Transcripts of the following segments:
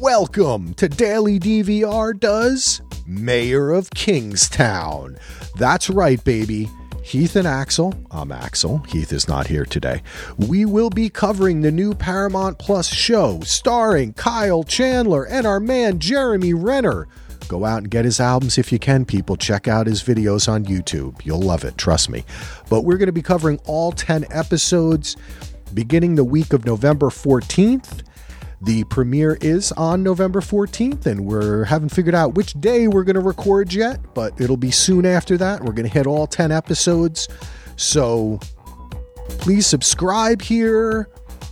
Welcome to Daily DVR Does Mayor of Kingstown. That's right, baby. Heath and Axel, I'm Axel, Heath is not here today. We will be covering the new Paramount Plus show starring Kyle Chandler and our man Jeremy Renner. Go out and get his albums if you can, people. Check out his videos on YouTube. You'll love it, trust me. But we're going to be covering all 10 episodes beginning the week of November 14th. The premiere is on November 14th, and we haven't figured out which day we're going to record yet, but it'll be soon after that. We're going to hit all 10 episodes. So please subscribe here,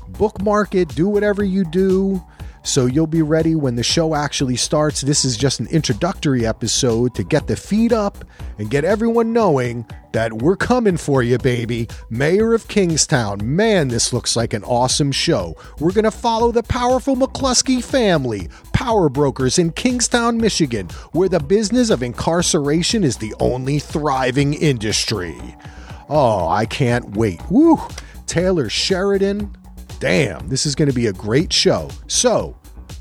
bookmark it, do whatever you do so you'll be ready when the show actually starts. This is just an introductory episode to get the feet up and get everyone knowing that we're coming for you, baby. Mayor of Kingstown. Man, this looks like an awesome show. We're going to follow the powerful McLusky family, power brokers in Kingstown, Michigan, where the business of incarceration is the only thriving industry. Oh, I can't wait. Woo! Taylor Sheridan, damn, this is going to be a great show. So,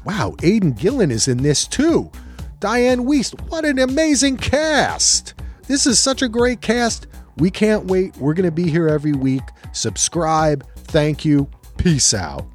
wow, Aidan Gillen is in this too. Dianne Wiest, what an amazing cast! This is such a great cast. We can't wait. We're going to be here every week. Subscribe. Thank you. Peace out.